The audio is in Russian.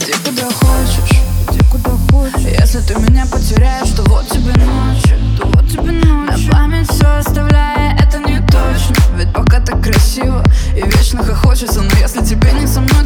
Иди куда хочешь, иди куда хочешь. Если ты меня потеряешь, то вот тебе ночь То вот тебе ночь На память все оставляя, это не точно. Ведь пока так красиво и вечно хохочется Но если тебе не со мной